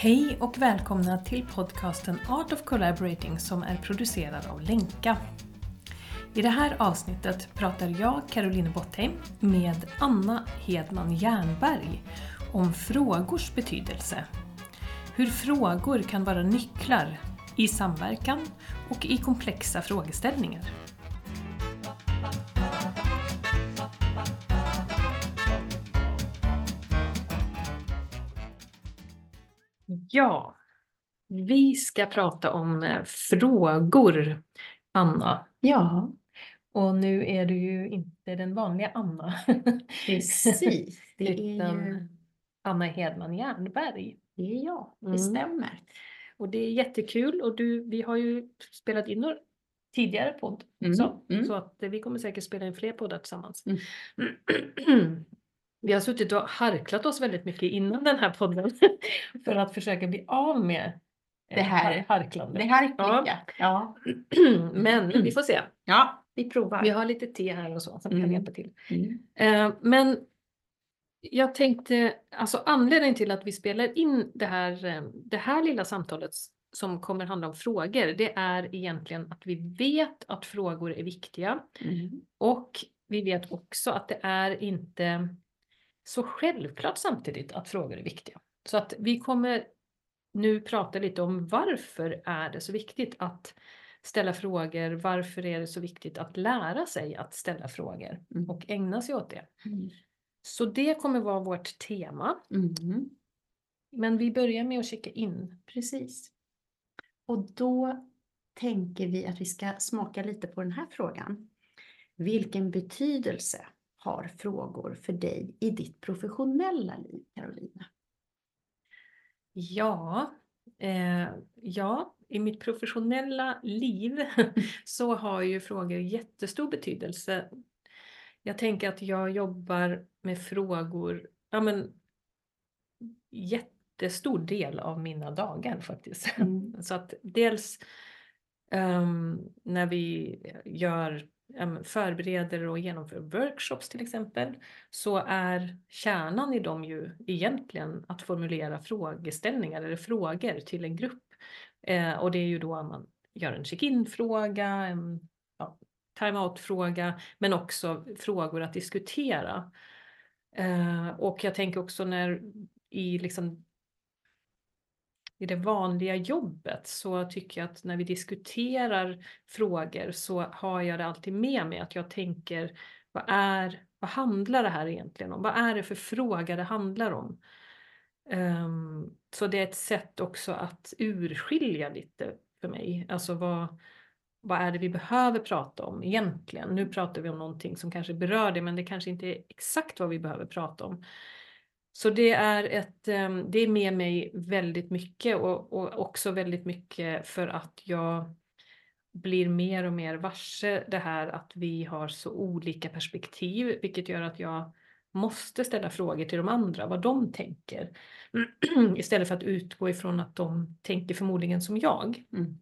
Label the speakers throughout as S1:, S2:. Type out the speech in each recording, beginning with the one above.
S1: Hej och välkomna till podcasten Art of Collaborating som är producerad av Lenka. I det här avsnittet pratar jag, Caroline Bottheim, med Anna Hedman Jernberg om frågors betydelse. Hur frågor kan vara nycklar i samverkan och i komplexa frågeställningar. Ja, vi ska prata om eh, frågor, Anna.
S2: Ja,
S1: Och nu är du ju inte den vanliga Anna.
S2: precis. Det är
S1: Utan
S2: ju
S1: Anna Hedman Jernberg.
S2: det är jag, det
S1: Mm.
S2: stämmer.
S1: Och det är jättekul och du, vi har ju spelat in några tidigare podd.
S2: Mm, mm.
S1: Så att vi kommer säkert spela in fler poddar tillsammans.
S2: Mm.
S1: Vi har suttit och harklat oss väldigt mycket innan den här podden för att försöka bli av med eh,
S2: Det här-
S1: har- harklandet.
S2: Det här är
S1: Ja.
S2: Ja.
S1: Men vi får se.
S2: ja, vi provar.
S1: Vi har lite te här och så som kan
S2: Mm.
S1: hjälpa till.
S2: Mm.
S1: Eh, Men jag tänkte, alltså anledningen till att vi spelar in det här, eh, det här lilla samtalet som kommer handla om frågor, det är egentligen att vi vet att frågor är viktiga
S2: Mm.
S1: och vi vet också att det är inte så självklart samtidigt att frågor är viktiga. Så att vi kommer nu prata lite om varför är det så viktigt att ställa frågor, varför är det så viktigt att lära sig att ställa frågor
S2: Mm.
S1: och ägna sig åt det.
S2: Mm.
S1: Så det kommer vara vårt tema.
S2: Mm.
S1: Men vi börjar med att checka in.
S2: Precis. Och då tänker vi att vi ska smaka lite på den här frågan. Vilken betydelse har frågor för dig i ditt professionella liv, Carolina?
S1: Ja, eh, ja, i mitt professionella liv så har ju frågor jättestor betydelse. Jag tänker att jag jobbar med frågor, ja men jättestor del av mina dagar faktiskt.
S2: Mm.
S1: Så att dels ehm, när vi gör, förbereder och genomför workshops till exempel, så är kärnan i dem ju egentligen att formulera frågeställningar eller frågor till en grupp. Eh, och det är ju då man gör en check-in-fråga, en ja, time-out-fråga, men också frågor att diskutera. Eh, och jag tänker också när i liksom i det vanliga jobbet så tycker jag att när vi diskuterar frågor så har jag det alltid med mig att jag tänker vad är, vad handlar det här egentligen om? Vad är det för fråga det handlar om? Um, så det är ett sätt också att urskilja lite för mig. Alltså vad, vad är det vi behöver prata om egentligen? Nu pratar vi om någonting som kanske berör det men det kanske inte är exakt vad vi behöver prata om. Så det är, ett, ehm, det är med mig väldigt mycket och, och också väldigt mycket för att jag blir mer och mer varse det här att vi har så olika perspektiv, vilket gör att jag måste ställa frågor till de andra, vad de tänker. Istället för att utgå ifrån att de tänker förmodligen som jag.
S2: Mm.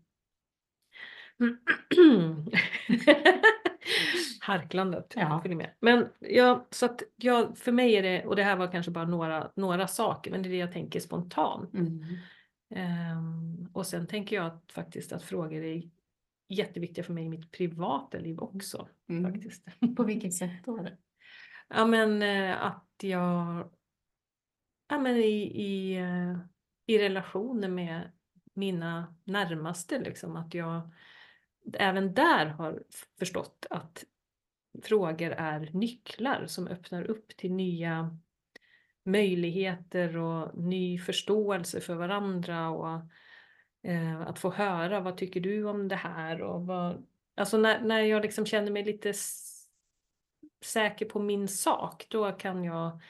S1: Harklandet
S2: Ja.
S1: med. Men ja, så att jag, för mig är det, och det här var kanske bara några, några saker, men det är det jag tänker spontant.
S2: Mm.
S1: Ehm, och sen tänker jag att, faktiskt att frågor är jätteviktiga för mig i mitt privata liv också.
S2: Mm.
S1: Faktiskt.
S2: På vilket sätt då?
S1: Ja men eh, att jag ja, men i, i, eh, i relationer med mina närmaste liksom att jag även där har förstått att frågor är nycklar som öppnar upp till nya möjligheter och ny förståelse för varandra och eh, att få höra vad tycker du om det här och vad, alltså när, när jag liksom känner mig lite säker på min sak, då kan jag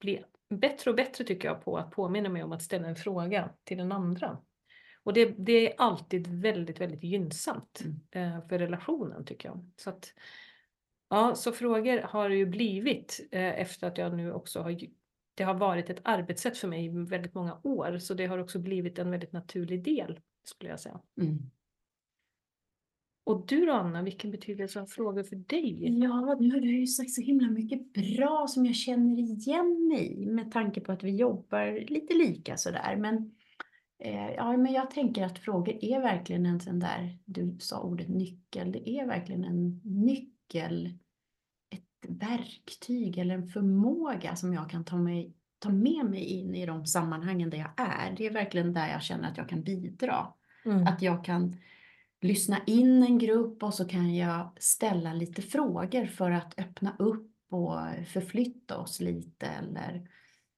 S1: bli bättre och bättre tycker jag på att påminna mig om att ställa en fråga till den andra. Och det, det är alltid väldigt, väldigt gynnsamt
S2: Mm.
S1: eh, för relationen tycker jag. Så att, ja, så frågor har det ju blivit eh, efter att jag nu också har det har varit ett arbetssätt för mig i väldigt många år, så det har också blivit en väldigt naturlig del skulle jag säga.
S2: Mm.
S1: Och du då Anna, vilken betydelse har frågor för dig?
S2: Ja, nu har du ju sagt så himla mycket bra som jag känner igen mig i med tanke på att vi jobbar lite lika sådär. Men Eh, ja, men jag tänker att frågor är verkligen en sån där, du sa ordet nyckel, det är verkligen en nyckel, ett verktyg eller en förmåga som jag kan ta, mig, ta med mig in i de sammanhangen där jag är. Det är verkligen där jag känner att jag kan bidra.
S1: Mm.
S2: Att jag kan lyssna in en grupp och så kan jag ställa lite frågor för att öppna upp och förflytta oss lite eller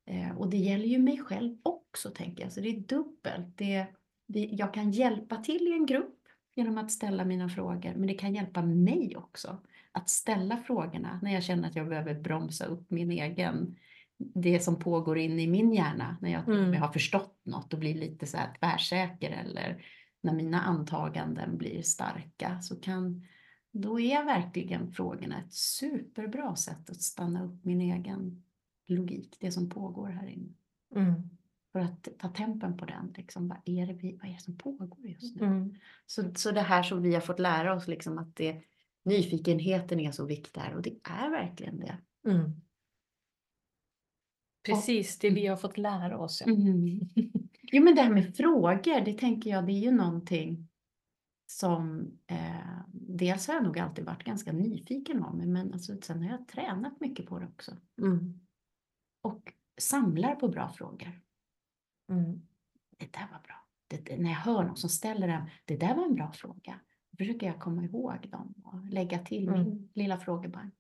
S2: Eh, och det gäller ju mig själv också, tänker jag. Så det är dubbelt. Det, det, jag kan hjälpa till i en grupp genom att ställa mina frågor, men det kan hjälpa mig också att ställa frågorna när jag känner att jag behöver bromsa upp min egen, det som pågår inne i min hjärna, när jag mm. har förstått något och blir lite så här tvärsäker eller när mina antaganden blir starka så kan då är verkligen frågorna ett superbra sätt att stanna upp min egen logik, det som pågår här inne.
S1: Mm.
S2: För att ta tempen på den, liksom, vad, är det vi, vad är det som pågår just nu?
S1: Mm.
S2: Så, så det här som vi har fått lära oss, liksom, att det, nyfikenheten är så viktig här och det är verkligen det.
S1: Mm. Precis, det vi har fått lära oss. Ja.
S2: Mm. Jo men det här med frågor, det tänker jag, det är ju någonting som eh, dels har jag nog alltid varit ganska nyfiken om, men alltså, sen har jag tränat mycket på det också.
S1: Mm
S2: och samlar på bra frågor.
S1: Mm.
S2: Det där var bra. Det, när jag hör någon som ställer den, det där var en bra fråga. Försöker jag komma ihåg dem och lägga till mm. min lilla frågebank.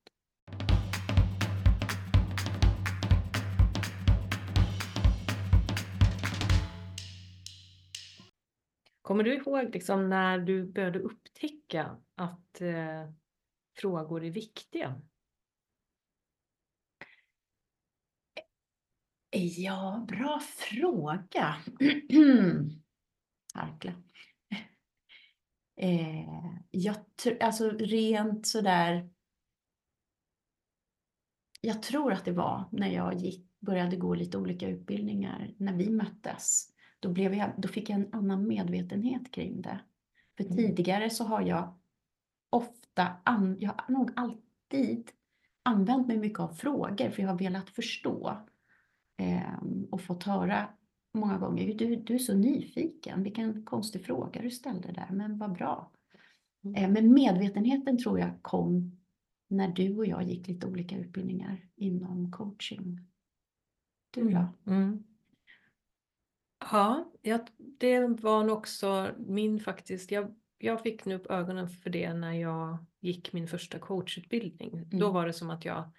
S1: Kommer du ihåg liksom när du började upptäcka att eh, frågor är viktiga?
S2: Ja, bra fråga. Harkla. Eh, jag alltså rent sådär. Jag tror att det var när jag gick, började gå lite olika utbildningar, när vi möttes. Då, blev jag, då fick jag en annan medvetenhet kring det. För mm. tidigare så har jag ofta, an, jag har nog alltid använt mig mycket av frågor för jag har velat förstå. Ehm, och fått höra många gånger, du, du är så nyfiken, vilken konstig fråga du ställde där, men vad bra. Mm. Ehm, men medvetenheten tror jag kom när du och jag gick lite olika utbildningar inom coaching. Du då?
S1: Mm. mm. Ja, jag, det var nog också min faktiskt. Jag, jag fick nu upp ögonen för det när jag gick min första coachutbildning. Mm. Då var det som att jag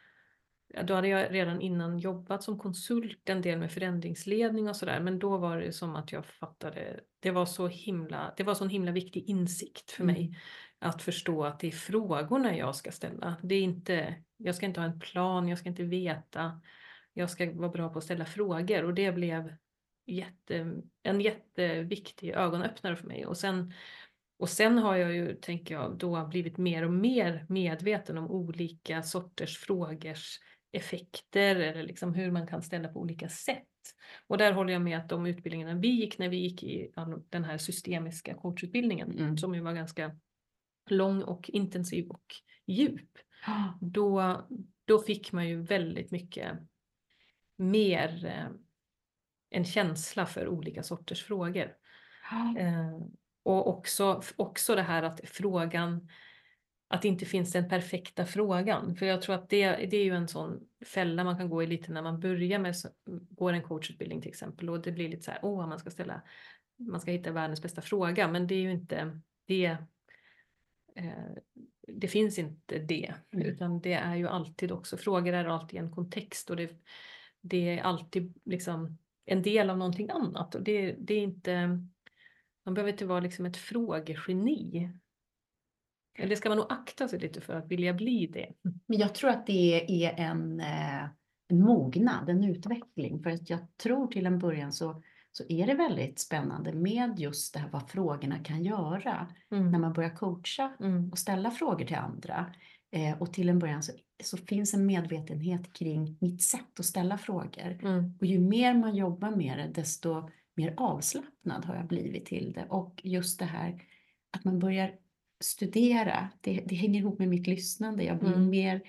S1: då hade jag redan innan jobbat som konsult en del med förändringsledning och sådär. Men då var det som att jag fattade, det var så himla, det var så en himla viktig insikt för mig. Mm. Att förstå att det är frågorna jag ska ställa. Det är inte, jag ska inte ha en plan, jag ska inte veta. Jag ska vara bra på att ställa frågor och det blev jätte, en jätteviktig ögonöppnare för mig. Och sen, och sen har jag ju, tänker jag, då blivit mer och mer medveten om olika sorters frågors effekter eller liksom hur man kan ställa på olika sätt. Och där håller jag med att de utbildningarna vi gick när vi gick i den här systemiska coachutbildningen mm. som ju var ganska lång och intensiv och djup. Då, då fick man ju väldigt mycket mer eh, en känsla för olika sorters frågor. Eh, och också, också det här att frågan att det inte finns den perfekta frågan. För jag tror att det, det är ju en sån fälla man kan gå i lite när man börjar med, går en coachutbildning till exempel. Och det blir lite så här, åh man ska ställa, man ska hitta världens bästa fråga. Men det är ju inte det, eh, det finns inte det. Mm. utan det är ju alltid också, frågor är alltid en kontext. Och det, det är alltid liksom en del av någonting annat. Och det, det är inte, man behöver inte vara liksom ett frågegeni eller ska man nog akta sig lite för att vilja bli det?
S2: Men jag tror att det är en, eh, en mognad, en utveckling. För att jag tror till en början så, så är det väldigt spännande med just det här vad frågorna kan göra mm. när man börjar coacha
S1: mm.
S2: och ställa frågor till andra. Eh, och till en början så, så, finns en medvetenhet kring mitt sätt att ställa frågor.
S1: Mm.
S2: Och ju mer man jobbar med det desto mer avslappnad har jag blivit till det. Och just det här att man börjar studera, det, det hänger ihop med mitt lyssnande. Jag blir mm. mer,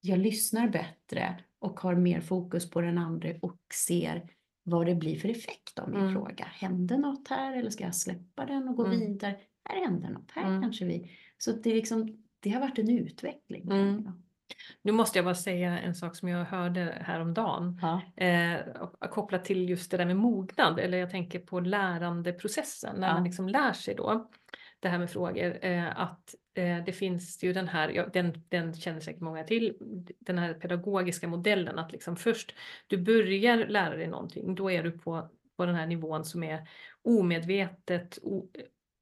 S2: jag lyssnar bättre och har mer fokus på den andra och ser vad det blir för effekt av min
S1: Mm.
S2: fråga. Hände något här eller ska jag släppa den och gå
S1: Mm.
S2: vidare? Här händer något, här
S1: Mm.
S2: kanske vi... Så det, är liksom, det har varit en utveckling.
S1: Mm. Nu måste jag bara säga en sak som jag hörde häromdagen.
S2: Ja.
S1: Eh, kopplat till just det där med mognad, eller jag tänker på lärandeprocessen, när
S2: Ja.
S1: man liksom lär sig då det här med frågor. Eh, att eh, det finns ju den här, ja, den, den känner säkert många till, den här pedagogiska modellen att liksom först du börjar lära dig någonting, då är du på, på den här nivån som är omedvetet, o,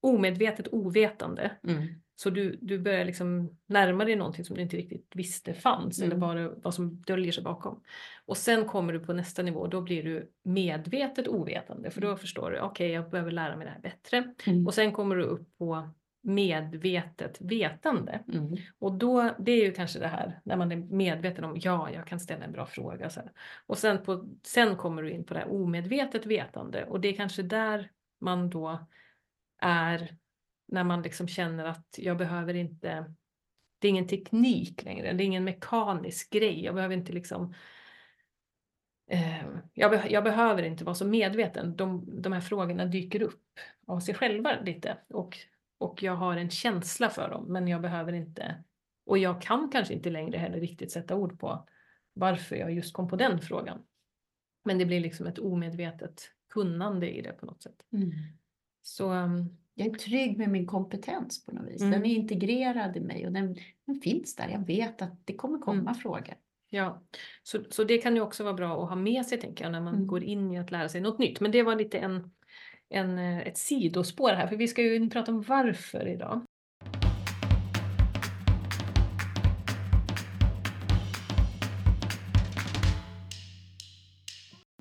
S1: omedvetet ovetande.
S2: Mm.
S1: Så du, du börjar liksom närma dig någonting som du inte riktigt visste fanns eller
S2: Mm.
S1: vad, det, vad som döljer sig bakom. Och sen kommer du på nästa nivå, då blir du medvetet ovetande för då förstår du, okej jag behöver lära mig det här bättre.
S2: Mm.
S1: Och sen kommer du upp på medvetet vetande.
S2: Mm.
S1: Och då, det är ju kanske det här när man är medveten om, ja jag kan ställa en bra fråga. Så här. Och sen, på, sen kommer du in på det här omedvetet vetande och det är kanske där man då är när man liksom känner att jag behöver inte, det är ingen teknik längre, det är ingen mekanisk grej, jag behöver inte liksom eh, jag, be, jag behöver inte vara så medveten, de, de här frågorna dyker upp av sig själva lite och, och jag har en känsla för dem men jag behöver inte, och jag kan kanske inte längre heller riktigt sätta ord på varför jag just kom på den frågan. Men det blir liksom ett omedvetet kunnande i det på något sätt.
S2: Mm.
S1: Så um,
S2: Jag är trygg med min kompetens på något vis.
S1: Mm.
S2: Den är integrerad i mig och den, den finns där. Jag vet att det kommer komma
S1: Mm.
S2: frågor.
S1: Ja, så, så det kan ju också vara bra att ha med sig tänker jag när man
S2: Mm.
S1: går in i att lära sig något nytt. Men det var lite en, en, ett sidospår här för vi ska ju prata om varför idag.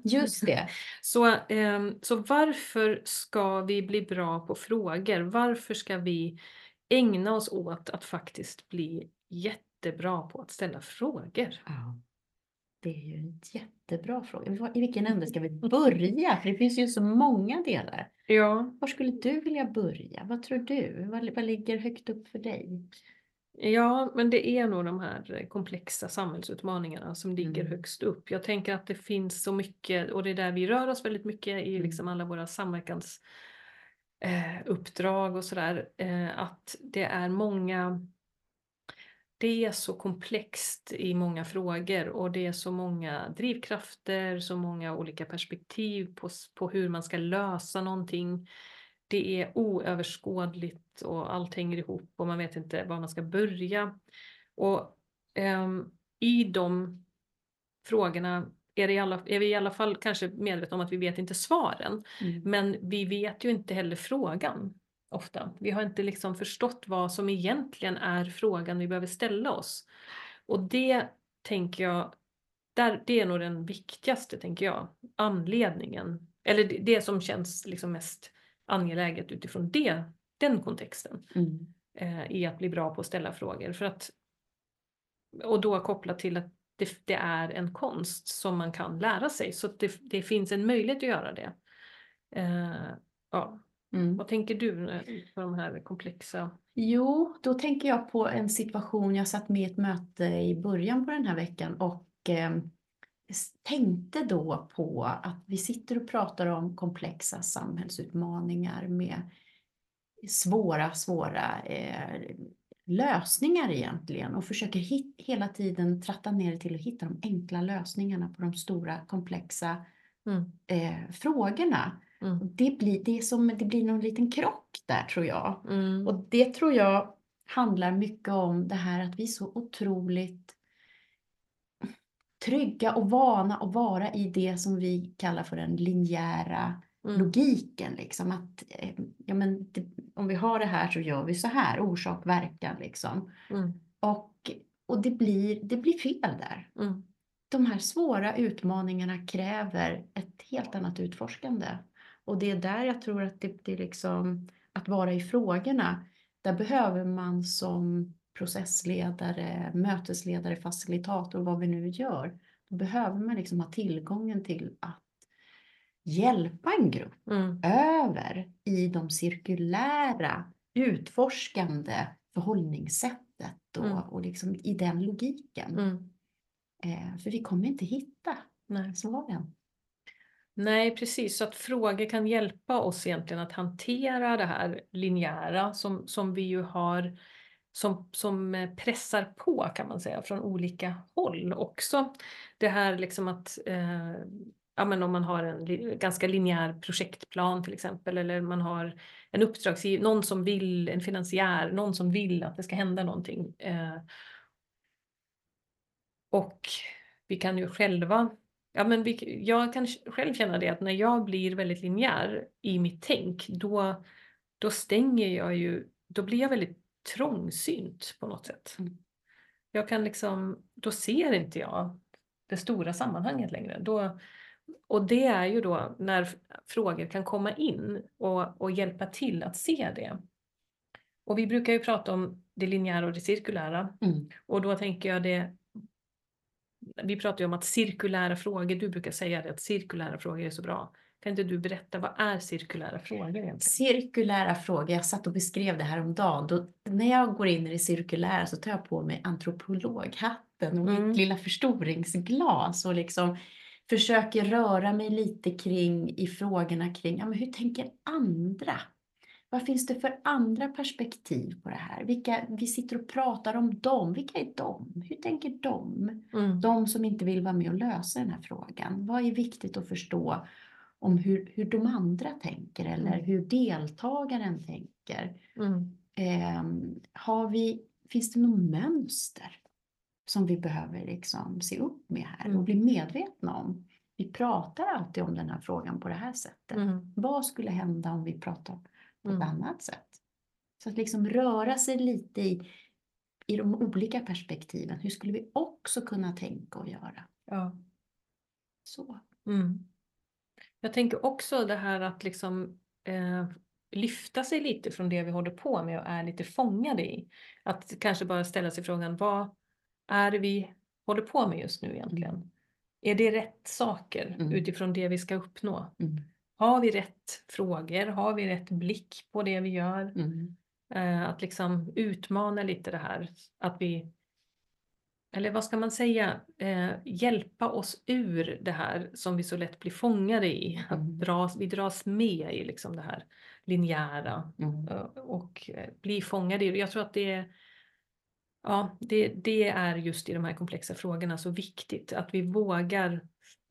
S2: Just det.
S1: Så, ehm, så varför ska vi bli bra på frågor? Varför ska vi ägna oss åt att faktiskt bli jättebra på att ställa frågor?
S2: Ja. Det är ju en jättebra fråga. I vilken ände ska vi börja? För det finns ju så många delar.
S1: Ja,
S2: Var skulle du vilja börja? Vad tror du? Vad, vad ligger högt upp för dig?
S1: Ja, men det är nog de här eh, komplexa samhällsutmaningarna som ligger
S2: Mm.
S1: högst upp. Jag tänker att det finns så mycket och det är där vi rör oss väldigt mycket i
S2: Mm.
S1: liksom alla våra samverkans eh, och sådär. Eh, att det är många det är så komplext i många frågor och det är så många drivkrafter, så många olika perspektiv på, på hur man ska lösa någonting. Det är oöverskådligt och allt hänger ihop och man vet inte var man ska börja. Och ehm, i de frågorna är, det alla, är vi i alla fall kanske medvetna om att vi vet inte svaren.
S2: Mm.
S1: Men vi vet ju inte heller frågan ofta. Vi har inte liksom förstått vad som egentligen är frågan vi behöver ställa oss. Och det tänker jag, där, det är nog den viktigaste, tänker jag, anledningen. Eller det, det som känns liksom mest angeläget utifrån det, den kontexten
S2: Mm.
S1: eh, i att bli bra på att ställa frågor. För att, och då kopplat till att det, det är en konst som man kan lära sig. Så att det, det finns en möjlighet att göra det. Eh, ja.
S2: Mm.
S1: Vad tänker du när- på de här komplexa?
S2: Jo, då tänker jag på en situation. Jag satt med i ett möte i början på den här veckan och eh, tänkte då på att vi sitter och pratar om komplexa samhällsutmaningar med svåra, svåra eh, lösningar egentligen och försöker hit, hela tiden tratta ner det till att hitta de enkla lösningarna på de stora komplexa
S1: Mm.
S2: eh, frågorna.
S1: Mm.
S2: Det blir, det, är som, det blir någon liten krock där tror jag.
S1: Mm.
S2: Och det tror jag handlar mycket om det här att vi är så otroligt trygga och vana att vara i det som vi kallar för den linjära
S1: Mm.
S2: logiken. Liksom. Att, eh, ja, men det, om vi har det här så gör vi så här, orsak, verkan liksom.
S1: Mm.
S2: Och, och det, blir, det blir fel där.
S1: Mm.
S2: De här svåra utmaningarna kräver ett helt annat utforskande. Och det är där jag tror att det, det är liksom, att vara i frågorna, där behöver man som processledare, mötesledare, facilitator, vad vi nu gör, då behöver man liksom ha tillgången till att hjälpa en grupp
S1: Mm.
S2: över i de cirkulära, utforskande förhållningssättet och,
S1: Mm.
S2: och liksom i den logiken.
S1: Mm.
S2: Eh, för vi kommer inte hitta
S1: Nej.
S2: svaren.
S1: Nej, precis. Så att frågor kan hjälpa oss egentligen att hantera det här linjära som, som vi ju har som, som eh, pressar på kan man säga från olika håll också. Det här liksom att eh, ja, men om man har en li ganska linjär projektplan till exempel eller man har en uppdragsgivare, någon som vill, en finansiär, någon som vill att det ska hända någonting. Eh, och vi kan ju själva Ja, men vi, jag kan själv känna det att när jag blir väldigt linjär i mitt tänk, då, då stänger jag ju, då blir jag väldigt trångsynt på något sätt. Mm. Jag kan liksom, då ser inte jag det stora sammanhanget längre. Då, och det är ju då när frågor kan komma in och, och hjälpa till att se det. Och vi brukar ju prata om det linjära och det cirkulära. Mm. Och då tänker jag det vi pratar ju om att cirkulära frågor, du brukar säga det, att cirkulära frågor är så bra. Kan inte du berätta, vad är cirkulära frågor egentligen?
S2: Cirkulära frågor, jag satt och beskrev det här om dagen. Då, när jag går in i det cirkulära så tar jag på mig antropologhatten och mm. mitt lilla förstoringsglas och liksom försöker röra mig lite kring i frågorna kring, ja men hur tänker andra? Vad finns det för andra perspektiv på det här? Vilka, vi sitter och pratar om dem. Vilka är de? Hur tänker de? Mm. De som inte vill vara med och lösa den här frågan. Vad är viktigt att förstå om hur, hur de andra tänker eller mm. hur deltagaren tänker? Mm. Eh, har vi, finns det något mönster som vi behöver liksom se upp med här och mm. bli medvetna om? Vi pratar alltid om den här frågan på det här sättet. Mm. Vad skulle hända om vi pratar på ett mm. annat sätt. Så att liksom röra sig lite i, i de olika perspektiven. Hur skulle vi också kunna tänka och göra?
S1: Ja.
S2: Så.
S1: Mm. Jag tänker också det här att liksom eh, lyfta sig lite från det vi håller på med och är lite fångade i. Att kanske bara ställa sig frågan, vad är det vi håller på med just nu egentligen? Mm. Är det rätt saker mm. utifrån det vi ska uppnå?
S2: Mm.
S1: Har vi rätt frågor? Har vi rätt blick på det vi gör?
S2: Mm.
S1: Eh, att liksom utmana lite det här. Att vi, eller vad ska man säga, eh, hjälpa oss ur det här som vi så lätt blir fångade i. Att mm. dras, vi dras med i liksom det här linjära
S2: mm.
S1: Eh, och bli fångade i det. Jag tror att det Ja, det, det är just i de här komplexa frågorna så viktigt att vi vågar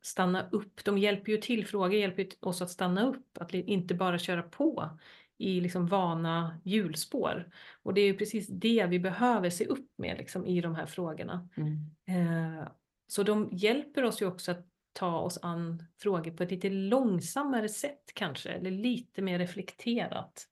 S1: stanna upp. De hjälper ju till, frågor hjälper oss att stanna upp, att inte bara köra på i liksom vana hjulspår. Och det är ju precis det vi behöver se upp med liksom, i de här frågorna.
S2: Mm.
S1: Eh, så de hjälper oss ju också att ta oss an frågor på ett lite långsammare sätt kanske, eller lite mer reflekterat.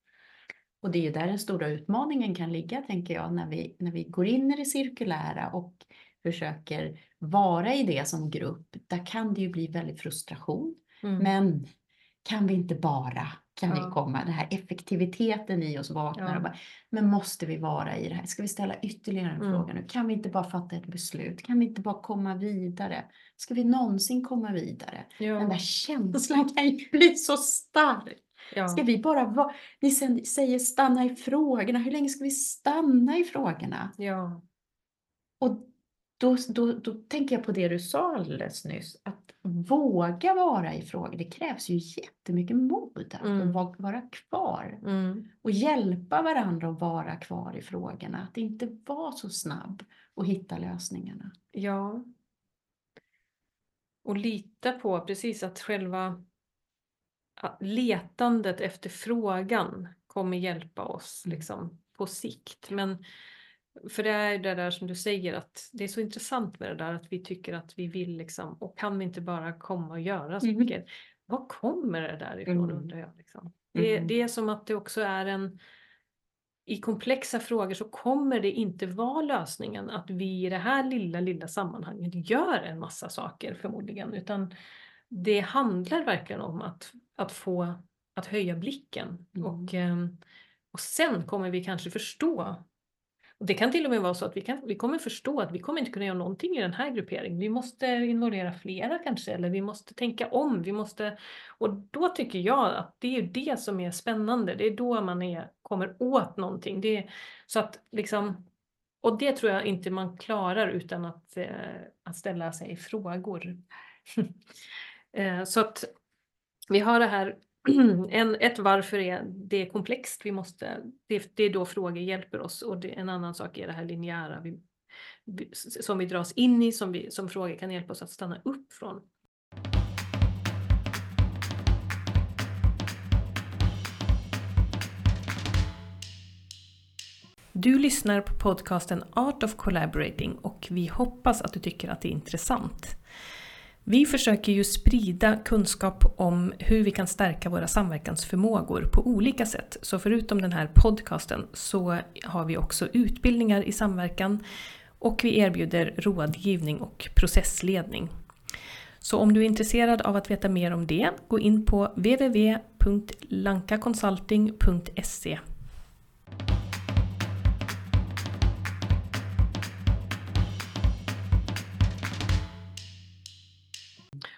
S2: Och det är ju där den stora utmaningen kan ligga, tänker jag, när vi, när vi går in i det cirkulära och försöker vara i det som grupp, där kan det ju bli väldigt frustration.
S1: Mm.
S2: Men kan vi inte bara, kan ja. vi komma, den här effektiviteten i oss vaknar ja. och bara, men måste vi vara i det här? Ska vi ställa ytterligare en mm. fråga nu? Kan vi inte bara fatta ett beslut? Kan vi inte bara komma vidare? Ska vi någonsin komma vidare?
S1: Ja.
S2: Den där känslan kan ju bli så stark.
S1: Ja.
S2: Ska vi bara vara, ni säger stanna i frågorna, hur länge ska vi stanna i frågorna?
S1: Ja.
S2: Och då, då, då tänker jag på det du sa alldeles nyss, att våga vara i frågor. Det krävs ju jättemycket mod att mm. vara kvar
S1: mm.
S2: och hjälpa varandra att vara kvar i frågorna. Att inte vara så snabb och hitta lösningarna.
S1: Ja. Och lita på precis att själva letandet efter frågan kommer hjälpa oss mm. liksom, på sikt. Men för det är det där som du säger att det är så intressant med det där att vi tycker att vi vill liksom och kan vi inte bara komma och göra mm. saker. Mm. Var kommer det där ifrån mm. undrar jag. Liksom. Det, mm. det är som att det också är en i komplexa frågor så kommer det inte vara lösningen att vi i det här lilla, lilla sammanhanget gör en massa saker förmodligen, utan det handlar verkligen om att, att få att höja blicken
S2: mm.
S1: och, ehm, och sen kommer vi kanske förstå och det kan till och med vara så att vi, kan, vi kommer förstå att vi kommer inte kunna göra någonting i den här grupperingen. Vi måste involvera flera kanske, eller vi måste tänka om. Vi måste, och då tycker jag att det är det som är spännande. Det är då man är, kommer åt någonting. Det är, så att liksom, och det tror jag inte man klarar utan att, eh, att ställa sig frågor. eh, så att vi har det här, en, ett varför är det är komplext, vi måste, det, det är då frågor hjälper oss och det, en annan sak är det här linjära vi, vi, som vi dras in i, som, vi, som frågor kan hjälpa oss att stanna upp från. Du lyssnar på podcasten Art of Collaborating och vi hoppas att du tycker att det är intressant. Vi försöker ju sprida kunskap om hur vi kan stärka våra samverkansförmågor på olika sätt. Så förutom den här podcasten så har vi också utbildningar i samverkan och vi erbjuder rådgivning och processledning. Så om du är intresserad av att veta mer om det, gå in på www.lankaconsulting.se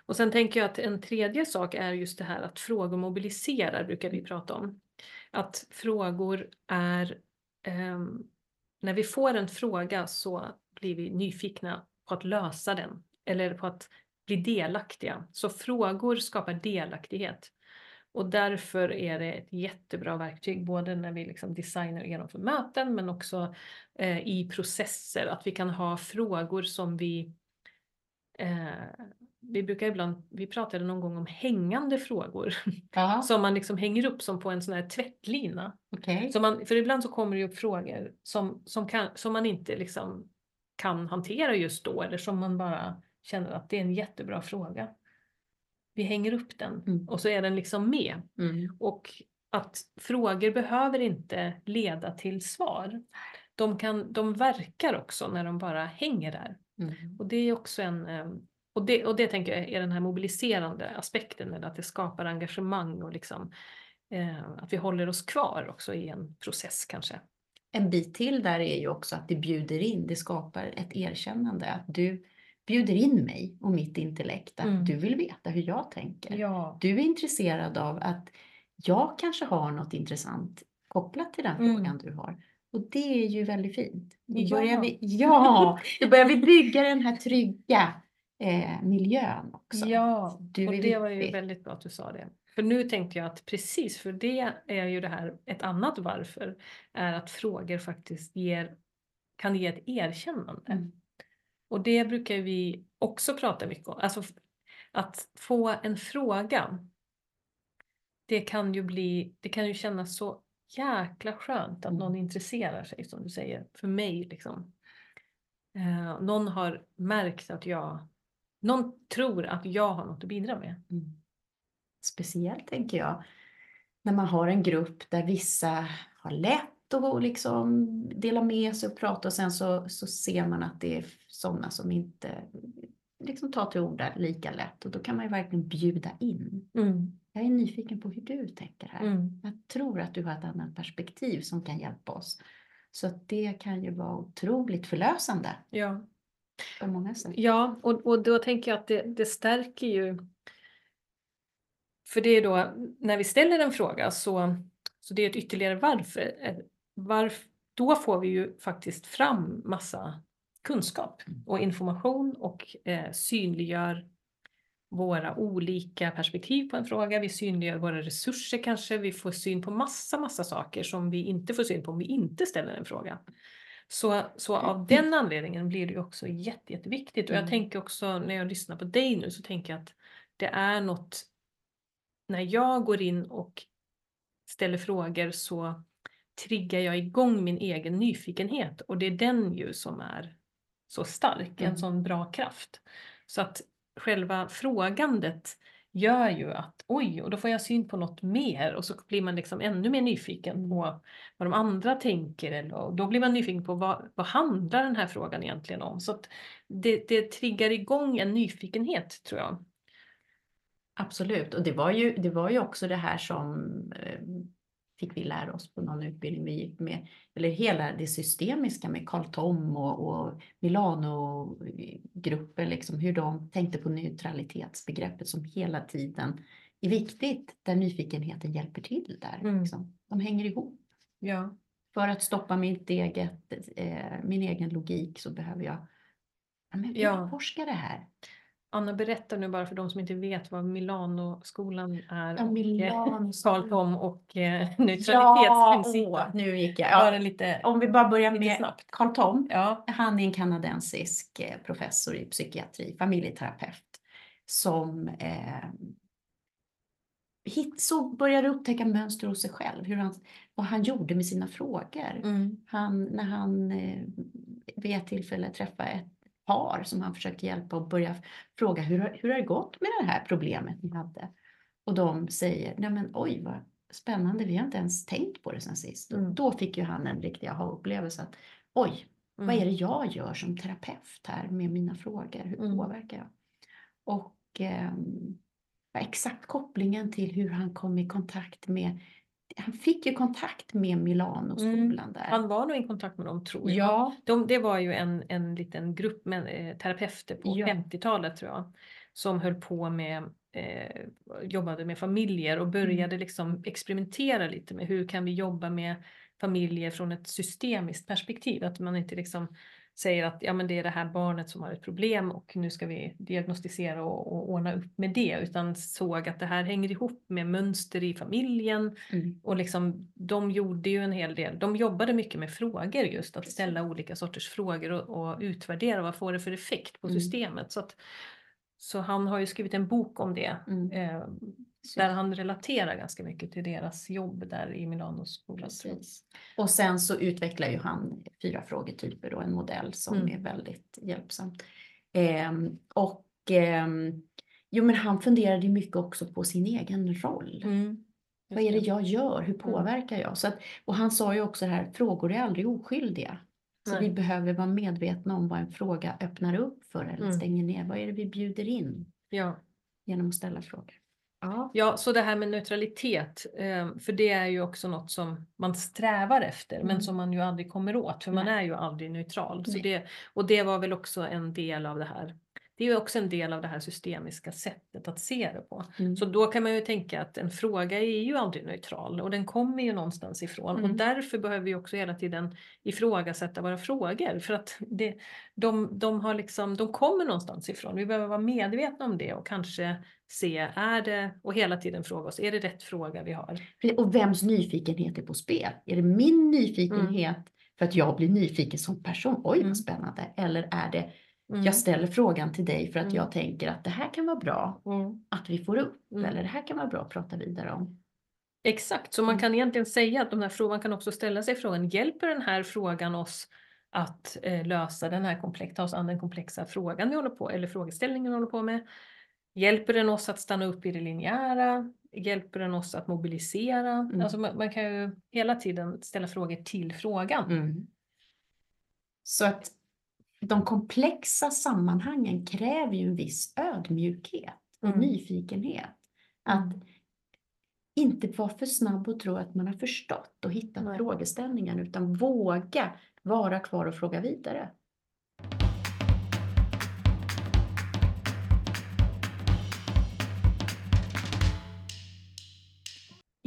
S1: Och sen tänker jag att en tredje sak är just det här att frågor mobiliserar, brukar vi prata om. Att frågor är, eh, när vi får en fråga så blir vi nyfikna på att lösa den eller på att bli delaktiga. Så frågor skapar delaktighet. Och därför är det ett jättebra verktyg, både när vi liksom designar och genomför möten, men också eh, i processer. Att vi kan ha frågor som vi eh, vi brukar ibland, vi pratade någon gång om hängande frågor.
S2: Ja.
S1: som man liksom hänger upp som på en sån här tvättlina.
S2: Okej.
S1: Så man, för ibland så kommer det upp frågor som, som, kan, som man inte liksom kan hantera just då eller som man bara känner att det är en jättebra fråga. Vi hänger upp den
S2: Mm.
S1: och så är den liksom med.
S2: Mm.
S1: Och att frågor behöver inte leda till svar. De, kan, de verkar också när de bara hänger där.
S2: Mm.
S1: Och det är också en, eh, och det, och det tänker jag är den här mobiliserande aspekten, eller att det skapar engagemang och liksom eh, att vi håller oss kvar också i en process kanske.
S2: En bit till där är ju också att det bjuder in, det skapar ett erkännande. Att du bjuder in mig och mitt intellekt, att
S1: Mm.
S2: du vill veta hur jag tänker.
S1: Ja.
S2: Du är intresserad av att jag kanske har något intressant kopplat till den
S1: Mm.
S2: frågan du har. Och det är ju väldigt fint. Då
S1: Ja.
S2: börjar vi, ja, då börjar vi bygga den här trygga eh, miljön också.
S1: Ja,
S2: Du
S1: och det var ju väldigt bra att du sa det. För nu tänkte jag att precis för det är ju det här ett annat varför är att frågor faktiskt ger, kan ge ett erkännande.
S2: Mm.
S1: Och det brukar vi också prata mycket om. Alltså att få en fråga. Det kan ju bli, det kan ju kännas så jäkla skönt att
S2: Mm.
S1: någon intresserar sig som du säger. För mig liksom. Eh, någon har märkt att jag, någon tror att jag har något att bidra med.
S2: Mm. Speciellt tänker jag när man har en grupp där vissa har lätt att liksom dela med sig och prata och sen så, så ser man att det är sådana som inte liksom tar till orda lika lätt och då kan man ju verkligen bjuda in. Jag är nyfiken på hur du tänker här.
S1: Mm.
S2: Jag tror att du har ett annat perspektiv som kan hjälpa oss. Så det kan ju vara otroligt förlösande
S1: Ja
S2: på många sätt.
S1: Ja, och, och då tänker jag att det, det stärker ju. För det är då när vi ställer en fråga så, så det är ett ytterligare varför. Varf, då får vi ju faktiskt fram massa kunskap och information och eh, synliggör våra olika perspektiv på en fråga. Vi synliggör våra resurser kanske. Vi får syn på massa, massa saker som vi inte får syn på om vi inte ställer en fråga. Så, så av den anledningen blir det ju också jätte, jätteviktigt. Och jag
S2: Mm.
S1: tänker också när jag lyssnar på dig nu så tänker jag att det är något när jag går in och ställer frågor så triggar jag igång min egen nyfikenhet och det är den ju som är så stark, en
S2: Mm.
S1: sån bra kraft. Så att själva frågandet gör ju att oj, och då får jag syn på något mer och så blir man liksom ännu mer nyfiken på vad de andra tänker eller, och då blir man nyfiken på vad, vad handlar den här frågan egentligen om? Så att det, det triggar igång en nyfikenhet tror jag.
S2: Absolut, och det var ju, det var ju också det här som eh, fick vi lära oss på någon utbildning vi gick med, eller hela det systemiska med Carl Tom och, och Milano-grupper, liksom hur de tänkte på neutralitetsbegreppet som hela tiden är viktigt, där nyfikenheten hjälper till där.
S1: Mm.
S2: Liksom. De hänger ihop.
S1: Ja.
S2: För att stoppa mitt eget, eh, min egen logik så behöver jag ja, men
S1: Ja.
S2: utforska det här.
S1: Anna berättar nu bara för de som inte vet vad Milanoskolan är.
S2: Ja,
S1: eh,
S2: Milanoskolan.
S1: Carl och eh,
S2: Ja,
S1: neutralitetsprincipen.
S2: åh, nu gick jag. Ja.
S1: lite,
S2: Om vi bara börjar med
S1: snabbt.
S2: Carl Tom.
S1: Ja.
S2: Han är en kanadensisk eh, professor i psykiatri, familjeterapeut, som eh, hit, så började upptäcka mönster hos sig själv, hur han, vad han gjorde med sina frågor.
S1: Mm.
S2: Han, när han eh, vid ett tillfälle träffade ett par som han försökte hjälpa och börja fråga hur, hur har det gått med det här problemet ni hade? Och de säger, nej men oj vad spännande, vi har inte ens tänkt på det sen sist. Och
S1: Mm.
S2: då fick ju han en riktig aha-upplevelse att oj, vad är det jag gör som terapeut här med mina frågor? Hur
S1: Mm.
S2: påverkar jag? Och vad exakt kopplingen till hur han kom i kontakt med, han fick ju kontakt med Milanoskolan där.
S1: Mm. Han var nog i kontakt med dem tror jag.
S2: ja,
S1: De, det var ju en, en liten grupp med eh, terapeuter på
S2: Ja.
S1: 50-talet tror jag. Som höll på med, eh, jobbade med familjer och började liksom experimentera lite med hur kan vi jobba med familjer från ett systemiskt perspektiv. Att man inte liksom säger att ja, men det är det här barnet som har ett problem och nu ska vi diagnostisera och, och ordna upp med det. Utan såg att det här hänger ihop med mönster i familjen
S2: mm,
S1: och liksom, de gjorde ju en hel del, de jobbade mycket med frågor just, att ställa olika sorters frågor och, och utvärdera vad får det för effekt på
S2: Mm.
S1: systemet. Så, att, så han har ju skrivit en bok om det,
S2: mm.
S1: eh, där han relaterar ganska mycket till deras jobb där i jag.
S2: Precis. Och sen så utvecklar ju han fyra frågetyper och en modell som
S1: Mm.
S2: är väldigt hjälpsam. Ehm, och ehm, jo, men han funderade ju mycket också på sin egen roll.
S1: Mm.
S2: Vad är det jag gör? Hur
S1: Mm.
S2: påverkar jag? Så att, och han sa ju också det här, frågor är aldrig oskyldiga. Så
S1: Nej.
S2: vi behöver vara medvetna om vad en fråga öppnar upp för eller
S1: Mm.
S2: stänger ner. Vad är det vi bjuder in
S1: Ja.
S2: genom att ställa frågor? Ja.
S1: Ja, så det här med neutralitet, eh, för det är ju också något som man strävar efter
S2: Mm.
S1: men som man ju aldrig kommer åt för man
S2: Nej.
S1: är ju aldrig neutral. Så
S2: Nej.
S1: det, och det var väl också en del av det här. Det är ju också en del av det här systemiska sättet att se det på.
S2: Mm.
S1: Så då kan man ju tänka att en fråga är ju aldrig neutral och den kommer ju någonstans ifrån
S2: Mm.
S1: och därför behöver vi också hela tiden ifrågasätta våra frågor för att det, de, de, har liksom, de kommer någonstans ifrån. Vi behöver vara medvetna om det och kanske se, är det, och hela tiden fråga oss, är det rätt fråga vi har?
S2: Och vems nyfikenhet är på spel? Är det min nyfikenhet för att jag blir nyfiken som person? Oj,
S1: Mm.
S2: vad spännande. Eller är det,
S1: Mm.
S2: jag ställer frågan till dig för att
S1: Mm.
S2: jag tänker att det här kan vara bra
S1: Mm.
S2: att vi får upp.
S1: Mm.
S2: Eller det här kan vara bra att prata vidare om.
S1: Exakt, så man kan egentligen säga att de här frågan kan också ställa sig frågan, hjälper den här frågan oss att eh, lösa den här komplexa, ta oss an den komplexa frågan vi håller på, eller frågeställningen vi håller på med? Hjälper den oss att stanna upp i det linjära? Hjälper den oss att mobilisera?
S2: Mm.
S1: Alltså man, man kan ju hela tiden ställa frågor till frågan.
S2: Mm. Så att de komplexa sammanhangen kräver ju en viss ödmjukhet och
S1: Mm.
S2: nyfikenhet. Att
S1: Mm.
S2: inte vara för snabb och tro att man har förstått och hittat
S1: Nej.
S2: frågeställningen utan våga vara kvar och fråga vidare.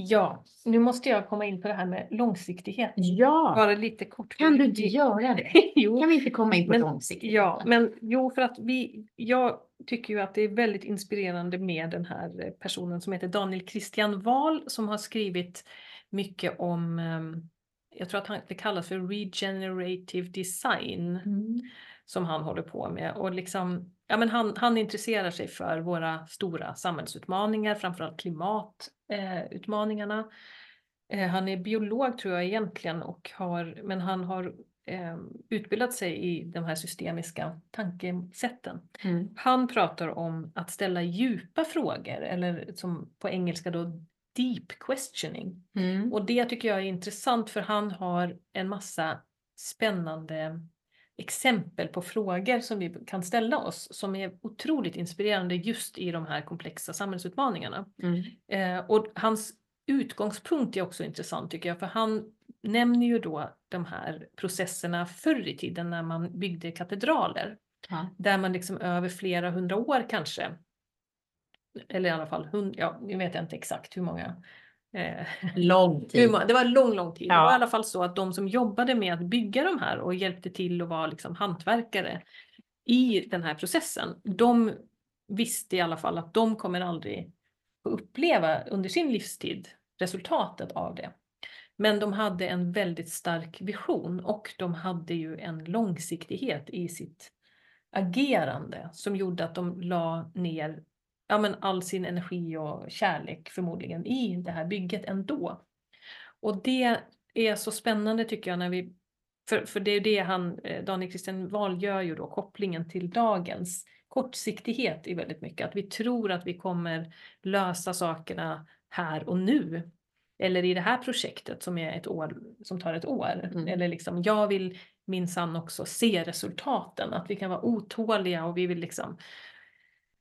S1: Ja, nu måste jag komma in på det här med långsiktighet.
S2: Ja,
S1: Bara lite kort.
S2: kan du inte göra det?
S1: jo.
S2: Kan vi inte komma in på
S1: Men-
S2: långsiktigt?
S1: Ja, men jo, för att vi, jag tycker ju att det är väldigt inspirerande med den här eh, personen som heter Daniel Christian Wahl som har skrivit mycket om, ehm, jag tror att han, det kallas för regenerative design
S2: Mm.
S1: som han håller på med. Och liksom, ja, men han, han intresserar sig för våra stora samhällsutmaningar, framförallt klimatutmaningarna. Eh, eh, han är biolog tror jag egentligen, och har, men han har eh, utbildat sig i de här systemiska tankesätten.
S2: Mm.
S1: Han pratar om att ställa djupa frågor, eller som på engelska då deep questioning.
S2: Mm.
S1: Och det tycker jag är intressant för han har en massa spännande exempel på frågor som vi kan ställa oss som är otroligt inspirerande just i de här komplexa samhällsutmaningarna.
S2: Mm.
S1: Eh, och hans utgångspunkt är också intressant tycker jag för han nämner ju då de här processerna förr i tiden när man byggde katedraler
S2: Ja.
S1: där man liksom över flera hundra år kanske eller i alla fall, hund, ja, nu vet jag inte exakt hur många eh,
S2: Lång tid.
S1: Det var lång, lång tid. Det
S2: Ja.
S1: var i alla fall så att de som jobbade med att bygga de här och hjälpte till och var liksom hantverkare i den här processen, de visste i alla fall att de kommer aldrig få uppleva under sin livstid resultatet av det. Men de hade en väldigt stark vision och de hade ju en långsiktighet i sitt agerande som gjorde att de la ner ja, men all sin energi och kärlek förmodligen i det här bygget ändå. Och det är så spännande tycker jag när vi, för, för det är det han, eh, Daniel Christian Wahl gör ju då kopplingen till dagens kortsiktighet i väldigt mycket, att vi tror att vi kommer lösa sakerna här och nu. Eller i det här projektet som är ett år, som tar ett år.
S2: Mm.
S1: Eller liksom, jag vill minsann också se resultaten, att vi kan vara otåliga och vi vill liksom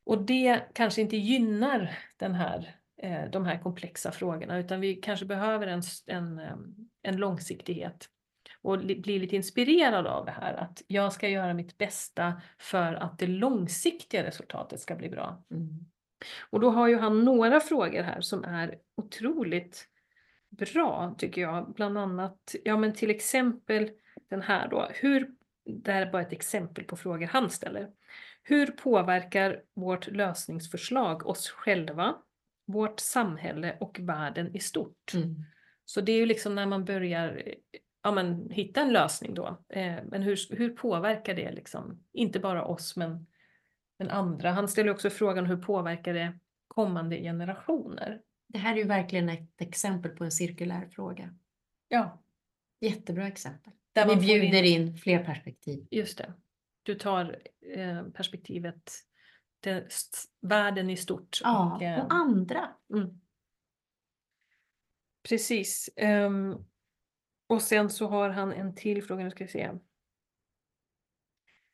S1: och det kanske inte gynnar den här, eh, de här komplexa frågorna utan vi kanske behöver en, en, eh, en långsiktighet och bli lite inspirerad av det här att jag ska göra mitt bästa för att det långsiktiga resultatet ska bli bra.
S2: Mm.
S1: Och då har ju han några frågor här som är otroligt bra tycker jag. Bland annat, ja men till exempel den här då. Hur, det här är bara ett exempel på frågor han ställer. Hur påverkar vårt lösningsförslag oss själva, vårt samhälle och världen i stort?
S2: Mm.
S1: Så det är ju liksom när man börjar ja, men, hitta en lösning då. Eh, men hur, hur påverkar det liksom, inte bara oss men, men andra? Han ställer också frågan hur påverkar det kommande generationer?
S2: Det här är ju verkligen ett exempel på en cirkulär fråga.
S1: Ja.
S2: Jättebra exempel.
S1: Där
S2: Vi bjuder in fler perspektiv.
S1: Just det. Du tar perspektivet det, världen i stort.
S2: Ja,
S1: och, eh,
S2: och andra.
S1: mm. Precis. Ehm, och sen så har han en till fråga, nu ska vi se.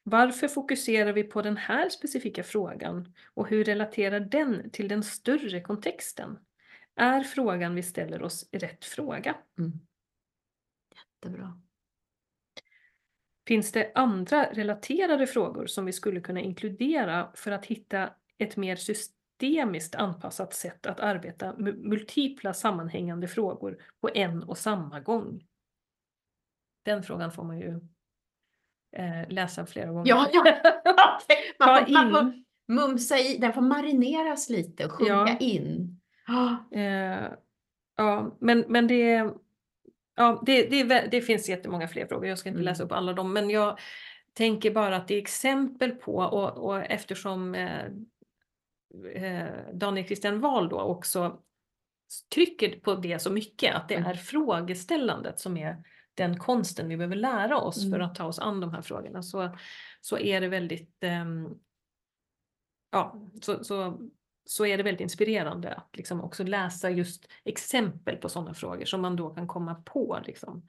S1: Varför fokuserar vi på den här specifika frågan och hur relaterar den till den större kontexten? Är frågan vi ställer oss rätt fråga?
S2: Mm. Jättebra.
S1: Finns det andra relaterade frågor som vi skulle kunna inkludera för att hitta ett mer systemiskt anpassat sätt att arbeta med multipla sammanhängande frågor på en och samma gång? Den frågan får man ju eh, läsa flera gånger.
S2: Ja, ja. Man får, man får mumsa i, den får marineras lite och sjunka
S1: Ja.
S2: in. Ah,
S1: Eh, ja, men, men det, ja, det, det, det finns jättemånga fler frågor. Jag ska inte
S2: Mm.
S1: läsa upp alla dem, men jag tänker bara att det är exempel på och, och eftersom eh, eh, Daniel Christian Wahl då också trycker på det så mycket, att det
S2: Mm.
S1: är frågeställandet som är den konsten vi behöver lära oss för
S2: Mm.
S1: att ta oss an de här frågorna, så, så är det väldigt ehm, ja, så, så, så är det väldigt inspirerande att liksom också läsa just exempel på sådana frågor som man då kan komma på. Liksom.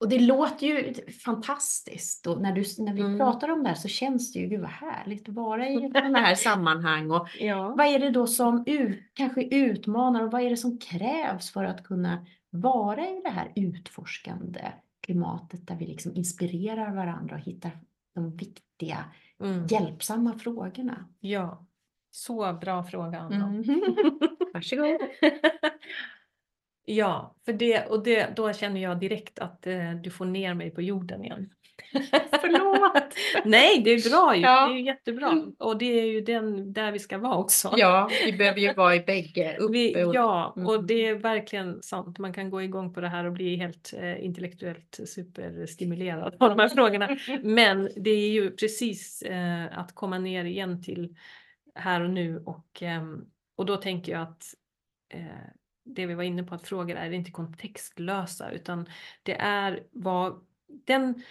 S2: Och det låter ju fantastiskt. Och när, du, när vi
S1: Mm.
S2: pratar om det här så känns det ju, gud vad härligt att vara i sådana här sammanhang. Och
S1: Ja.
S2: vad är det då som ut, kanske utmanar och vad är det som krävs för att kunna vara i det här utforskande klimatet där vi liksom inspirerar varandra och hittar de viktiga,
S1: Mm.
S2: hjälpsamma frågorna?
S1: ja, så bra fråga Anna.
S2: Mm. Varsågod.
S1: Ja, för det, och det, då känner jag direkt att eh, du får ner mig på jorden igen.
S2: Förlåt.
S1: Nej, det är bra ju.
S2: Ja.
S1: Det är ju jättebra. Och det är ju den, där vi ska vara också.
S2: Ja, vi behöver ju vara i bägge. Uppe
S1: Vi,
S2: och...
S1: ja, och
S2: Mm.
S1: det är verkligen sant. Man kan gå igång på det här och bli helt eh, intellektuellt superstimulerad av de här frågorna. Men det är ju precis eh, att komma ner igen till här och nu och, ehm, och då tänker jag att eh, det vi var inne på att frågor är inte kontextlösa utan det är vad den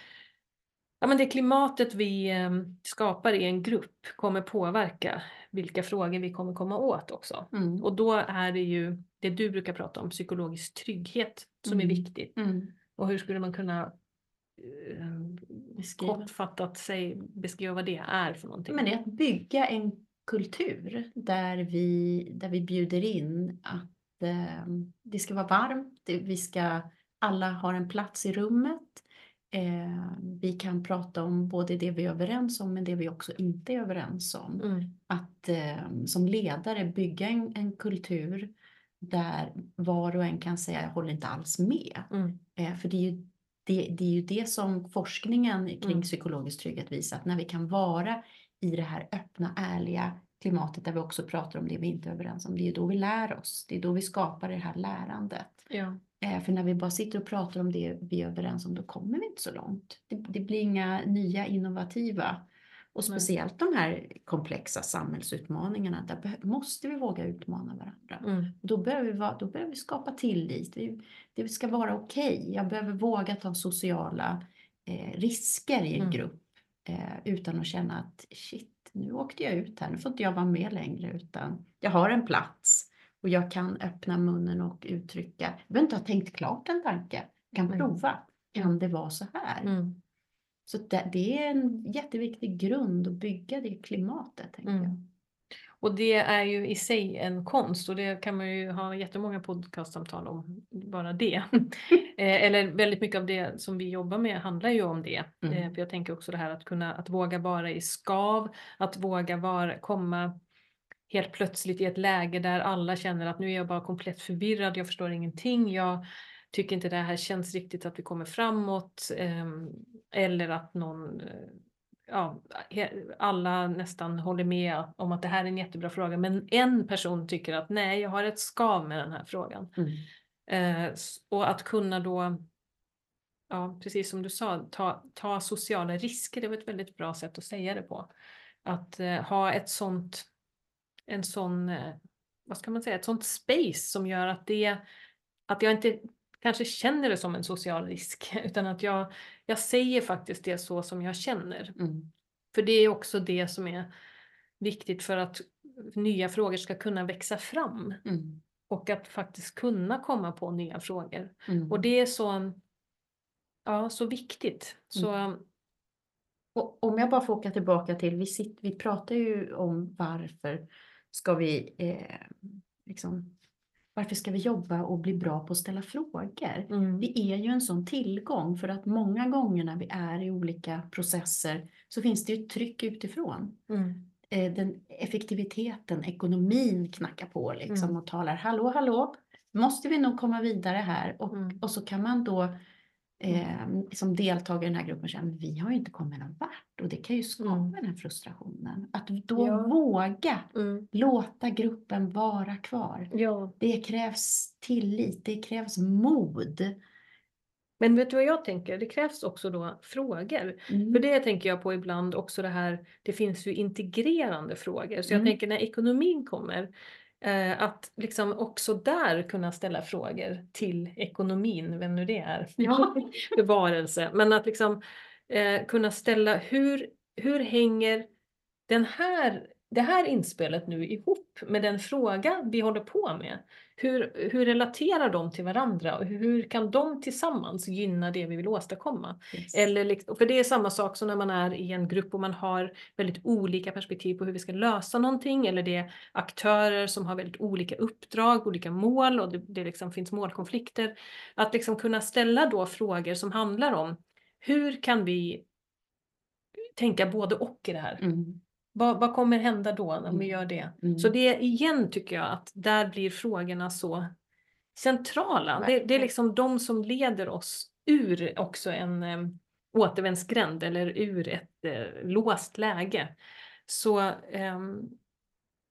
S1: Ja, men det klimatet vi ehm, skapar i en grupp kommer påverka vilka frågor vi kommer komma åt också.
S2: Mm.
S1: Och då är det ju det du brukar prata om, psykologisk trygghet, som är
S2: Mm.
S1: viktigt.
S2: Mm.
S1: Och hur skulle man kunna eh, kortfattat säg, beskriva vad det är för någonting?
S2: Men det är att bygga en kultur där vi, där vi bjuder in att eh, det ska vara varmt, vi ska, alla har en plats i rummet. Eh, vi kan prata om både det vi är överens om men det vi också inte är överens om.
S1: Mm.
S2: Att eh, som ledare bygga en, en kultur där var och en kan säga jag håller inte alls med.
S1: Mm.
S2: Eh, för det är, ju, det, det är ju det som forskningen kring
S1: Mm.
S2: psykologisk trygghet visar, att när vi kan vara i det här öppna, ärliga klimatet där vi också pratar om det vi inte är överens om. Det är då vi lär oss. Det är då vi skapar det här lärandet.
S1: Ja.
S2: Eh, För när vi bara sitter och pratar om det vi är överens om, då kommer vi inte så långt. Det, det blir inga nya innovativa. Och speciellt de här komplexa samhällsutmaningarna, där måste vi våga utmana varandra.
S1: Mm.
S2: Då behöver vi, då behöver vi skapa tillit. Vi, det ska vara okej. Jag behöver våga ta sociala eh, risker i en
S1: Mm.
S2: grupp eh, utan att känna att shit, nu åkte jag ut här, nu får inte jag vara med längre utan jag har en plats och jag kan öppna munnen och uttrycka. Jag behöver inte ha tänkt klart en tanke, jag kan
S1: Mm.
S2: prova. Kan det vara så här?
S1: Mm.
S2: Så det, det är en jätteviktig grund att bygga det klimatet. Tänker jag.
S1: Och det är ju i sig en konst och det kan man ju ha jättemånga podcastsamtal om, bara det. Eh, Eller väldigt mycket av det som vi jobbar med handlar ju om det.
S2: Mm.
S1: Eh, För jag tänker också det här att kunna, att våga vara i skav, att våga vara, komma helt plötsligt i ett läge där alla känner att nu är jag bara komplett förvirrad, jag förstår ingenting, jag tycker inte det här känns riktigt att vi kommer framåt. ehm, Eller att någon eh, ja, alla nästan håller med om att det här är en jättebra fråga, men en person tycker att nej, jag har ett skav med den här frågan.
S2: Mm.
S1: Eh, och att kunna då, ja, precis som du sa, ta, ta sociala risker, det var ett väldigt bra sätt att säga det på. Att eh, ha ett sånt, en sån, eh, vad ska man säga, ett sånt space som gör att det, att jag inte kanske känner det som en social risk, utan att jag, jag säger faktiskt det så som jag känner.
S2: Mm.
S1: För det är också det som är viktigt för att nya frågor ska kunna växa fram
S2: Mm.
S1: och att faktiskt kunna komma på nya frågor.
S2: Mm.
S1: Och det är så, ja, så viktigt. Så,
S2: Och om jag bara får åka tillbaka till, vi, sitter, vi pratar ju om varför ska vi eh, liksom, varför ska vi jobba och bli bra på att ställa frågor?
S1: mm,
S2: Det är ju en sån tillgång för att många gånger när vi är i olika processer så finns det ju ett tryck utifrån.
S1: mm,
S2: Eh, den effektiviteten, ekonomin knackar på liksom
S1: Mm.
S2: och talar hallå hallå, måste vi nog komma vidare här och,
S1: Mm.
S2: och så kan man då eh, som deltagare i den här gruppen känna vi har ju inte kommit någon vart och det kan ju skapa
S1: Mm.
S2: den här frustrationen. Att då
S1: Ja.
S2: våga
S1: mm,
S2: låta gruppen vara kvar.
S1: ja.
S2: Det krävs tillit, det krävs mod.
S1: Men vet du vad jag tänker? Det krävs också då frågor.
S2: Mm.
S1: För det tänker jag på ibland också det här, det finns ju integrerande frågor. Så jag
S2: Mm.
S1: tänker när ekonomin kommer, att liksom också där kunna ställa frågor till ekonomin, vem nu det är,
S2: Ja.
S1: för varelse. Men att liksom eh, kunna ställa, hur, hur hänger den här, det här inspelet nu ihop med den fråga vi håller på med? Hur, hur relaterar de till varandra och hur kan de tillsammans gynna det vi vill åstadkomma?
S2: Yes.
S1: Eller, för det är samma sak som när man är i en grupp och man har väldigt olika perspektiv på hur vi ska lösa någonting. Eller det är aktörer som har väldigt olika uppdrag, olika mål och det, det liksom finns målkonflikter. Att liksom kunna ställa då frågor som handlar om hur kan vi tänka både och i det här?
S2: Mm.
S1: Vad, vad kommer hända då när
S2: Mm.
S1: vi gör det?
S2: Mm.
S1: Så det igen tycker jag att där blir frågorna så centrala. Det, det är liksom de som leder oss ur också en um, återvändsgränd eller ur ett eh, låst läge. Så ehm,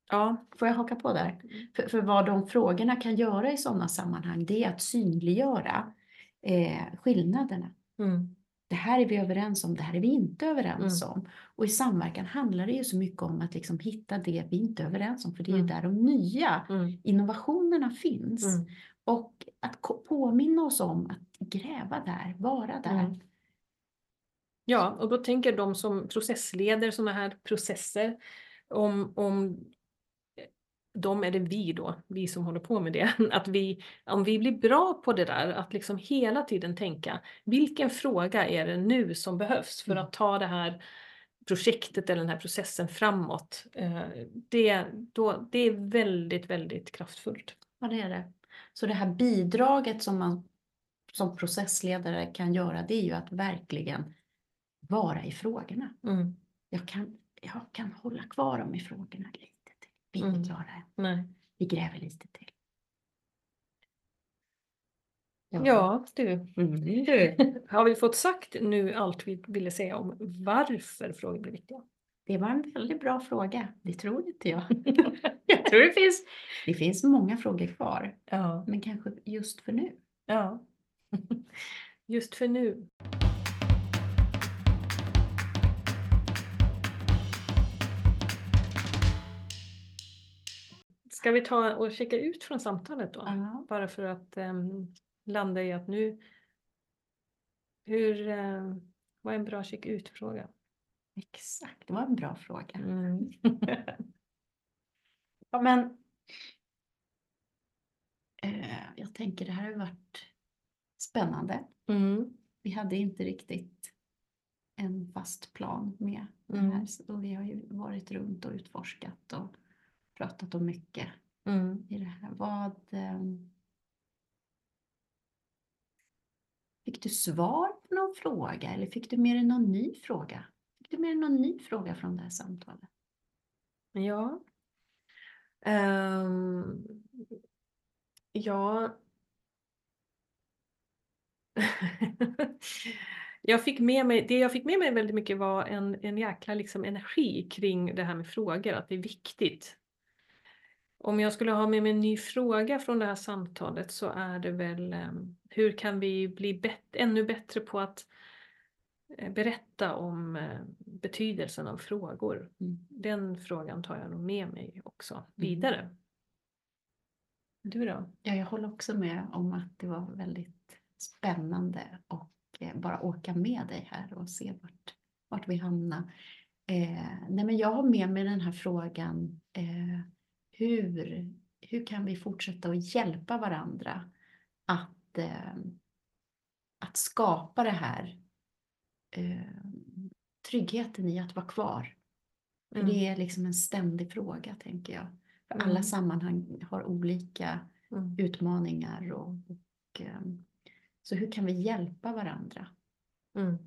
S1: ja.
S2: Får jag haka på där? För, för vad de frågorna kan göra i sådana sammanhang, det är att synliggöra eh, skillnaderna.
S1: Mm,
S2: Det här är vi överens om, det här är vi inte överens
S1: Mm.
S2: om. Och i samverkan handlar det ju så mycket om att liksom hitta det vi inte är överens om, för det är
S1: Mm.
S2: ju där de nya
S1: mm,
S2: innovationerna finns.
S1: mm,
S2: Och att påminna oss om att gräva där, vara där.
S1: Mm. Ja, och då tänker de som processleder sådana här processer, om, om de är det vi då, vi som håller på med det, att vi, om vi blir bra på det där, att liksom hela tiden tänka, vilken fråga är det nu som behövs för
S2: Mm.
S1: att ta det här projektet eller den här processen framåt? Eh, Det, då, det är väldigt, väldigt kraftfullt.
S2: Ja, det är det. Så det här bidraget som man som processledare kan göra, det är ju att verkligen vara i frågorna.
S1: Mm.
S2: Jag kan, jag kan hålla kvar dem i frågorna. Vi är
S1: Mm.
S2: inte klara än.
S1: Nej.
S2: Vi gräver lite till.
S1: Ja, du.
S2: Mm, du.
S1: Har vi fått sagt nu allt vi ville säga om varför frågor blir viktiga?
S2: Det var en väldigt bra fråga. Det tror inte jag. jag tror det finns, det finns många frågor kvar.
S1: Ja.
S2: Men kanske just för nu.
S1: ja. Just för nu. Ska vi ta och checka ut från samtalet då?
S2: Ja.
S1: Bara för att em, landa i att nu... Hur... eh, vad är en bra check ut-fråga?
S2: Exakt, det var en bra fråga.
S1: Mm.
S2: Ja, men eh, jag tänker det här har varit spännande.
S1: Mm.
S2: Vi hade inte riktigt en fast plan med det
S1: Mm.
S2: här. Så vi har ju varit runt och utforskat och pratat om mycket
S1: Mm.
S2: i det här. Vad... ehm, Fick du svar på någon fråga eller fick du med dig någon ny fråga? Fick du med dig någon ny fråga från det här samtalet?
S1: Ja. Ehm, ja. jag fick med mig, det jag fick med mig väldigt mycket var en, en jäkla liksom energi kring det här med frågor, att det är viktigt. Om jag skulle ha med mig en ny fråga från det här samtalet så är det väl ehm, hur kan vi bli bet- ännu bättre på att eh, berätta om eh, betydelsen av frågor.
S2: Mm.
S1: Den frågan tar jag nog med mig också vidare. Du då?
S2: Ja, jag håller också med om att det var väldigt spännande och eh, bara åka med dig här och se vart, vart vi hamnar. Eh, nej, men jag har med mig den här frågan. Eh, hur, hur kan vi fortsätta att hjälpa varandra att, eh, att skapa det här eh, tryggheten i att vara kvar?
S1: Mm.
S2: det är liksom en ständig fråga, tänker jag. För
S1: Mm.
S2: alla sammanhang har olika
S1: Mm.
S2: utmaningar. Och, och, ehm, så hur kan vi hjälpa varandra?
S1: Mm.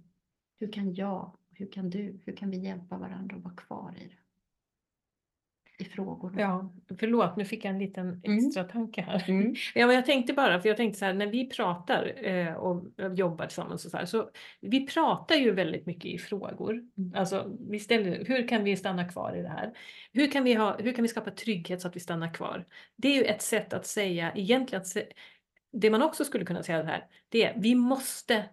S2: Hur kan jag, hur kan du, hur kan vi hjälpa varandra att vara kvar i det? I frågorna.
S1: Ja, förlåt, nu fick jag en liten
S2: Mm.
S1: extra tanke här.
S2: Mm.
S1: Ja, men jag tänkte bara, för jag tänkte så här, när vi pratar eh, och jobbar tillsammans och så här, så vi pratar ju väldigt mycket i frågor.
S2: Mm.
S1: Alltså, vi ställer, hur kan vi stanna kvar i det här? Hur kan vi, ha, hur kan vi skapa trygghet så att vi stannar kvar? Det är ju ett sätt att säga, egentligen, att det man också skulle kunna säga här, det är vi måste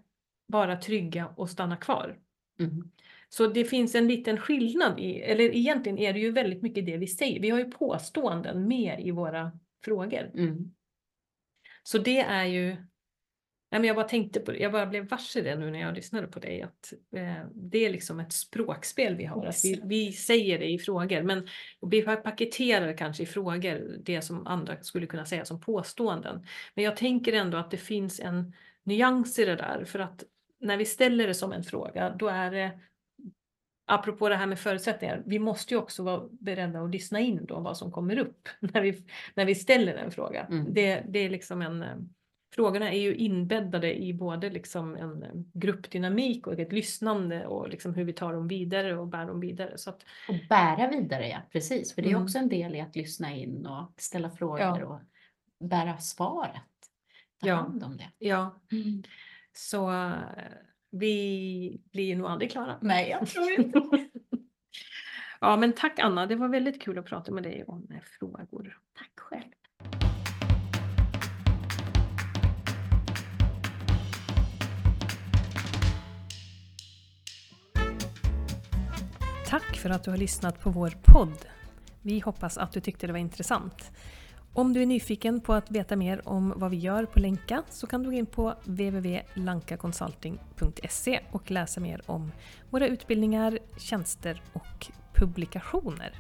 S1: vara trygga och stanna kvar.
S2: Mm.
S1: Så det finns en liten skillnad i, eller egentligen är det ju väldigt mycket det vi säger. Vi har ju påståenden med i våra frågor.
S2: Mm.
S1: Så det är ju, nej men jag bara tänkte på det, jag bara blev varse det nu när jag lyssnade på dig, att eh, det är liksom ett språkspel vi har. Att vi, vi säger det i frågor, men vi paketerar kanske i frågor det som andra skulle kunna säga som påståenden. Men jag tänker ändå att det finns en nyans i det där, för att när vi ställer det som en fråga, då är det Apropå det här med förutsättningar, vi måste ju också vara beredda att lyssna in då vad som kommer upp när vi, när vi ställer en fråga.
S2: Mm.
S1: Det, det är liksom en, eh, frågorna är ju inbäddade i både liksom en eh, gruppdynamik och ett lyssnande och liksom hur vi tar dem vidare och bär dem vidare. Så att,
S2: Och bära vidare, ja. Precis. För det är
S1: Mm.
S2: också en del i att lyssna in och ställa frågor
S1: Ja.
S2: och bära svaret. Ta
S1: Ja.
S2: hand om det.
S1: ja, så eh, vi blir nog aldrig klara.
S2: Nej, jag tror inte
S1: Ja, men tack Anna, det var väldigt kul att prata med dig om frågor.
S2: Tack själv.
S1: Tack för att du har lyssnat på vår podd. Vi hoppas att du tyckte det var intressant. Om du är nyfiken på att veta mer om vad vi gör på Länka så kan du gå in på www.lankaconsulting.se och läsa mer om våra utbildningar, tjänster och publikationer.